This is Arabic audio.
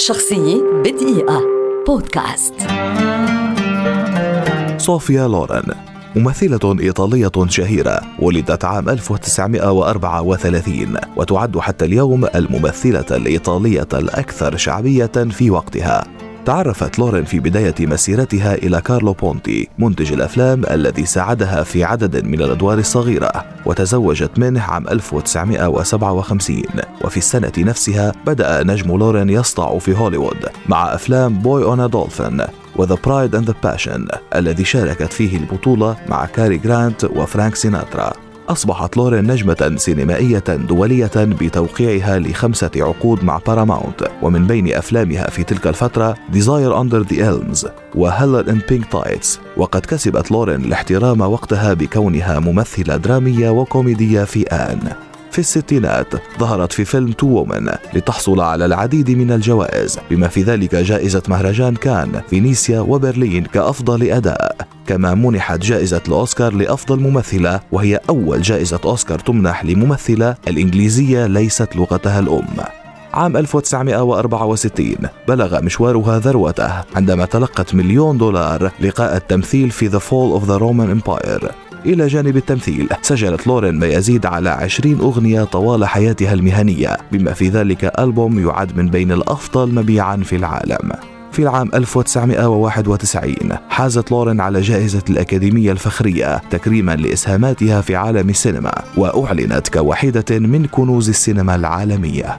شخصية بدقيقة. بودكاست. صوفيا لورين ممثلة إيطالية شهيرة ولدت عام 1934 وتعد حتى اليوم الممثلة الإيطالية الأكثر شعبية في وقتها. تعرفت لورين في بداية مسيرتها إلى كارلو بونتي منتج الأفلام الذي ساعدها في عدد من الأدوار الصغيرة وتزوجت منه عام 1957 وفي السنة نفسها بدأ نجم لورين يسطع في هوليوود مع أفلام Boy on Dolphin و The Pride and the Passion الذي شاركت فيه البطولة مع كاري جرانت وفرانك سيناترا. أصبحت لورين نجمة سينمائية دولية بتوقيعها لخمسة عقود مع باراماونت ومن بين أفلامها في تلك الفترة Desire Under the Elms و Heller in Pink Tights وقد كسبت لورين الاحترام وقتها بكونها ممثلة درامية وكوميدية في آن. في الستينات ظهرت في فيلم تو وومن لتحصل على العديد من الجوائز بما في ذلك جائزة مهرجان كان فينيسيا وبرلين كأفضل أداء. كما منحت جائزة الأوسكار لأفضل ممثلة وهي أول جائزة أوسكار تمنح لممثلة الإنجليزية ليست لغتها الأم. عام 1964 بلغ مشوارها ذروته عندما تلقت مليون دولار لقاء التمثيل في The Fall of the Roman Empire. إلى جانب التمثيل سجلت لورين ما يزيد على 20 أغنية طوال حياتها المهنية بما في ذلك ألبوم يعد من بين الأفضل مبيعا في العالم. في العام 1991 حازت لورين على جائزة الأكاديمية الفخرية تكريما لإسهاماتها في عالم السينما وأعلنت كواحدة من كنوز السينما العالمية.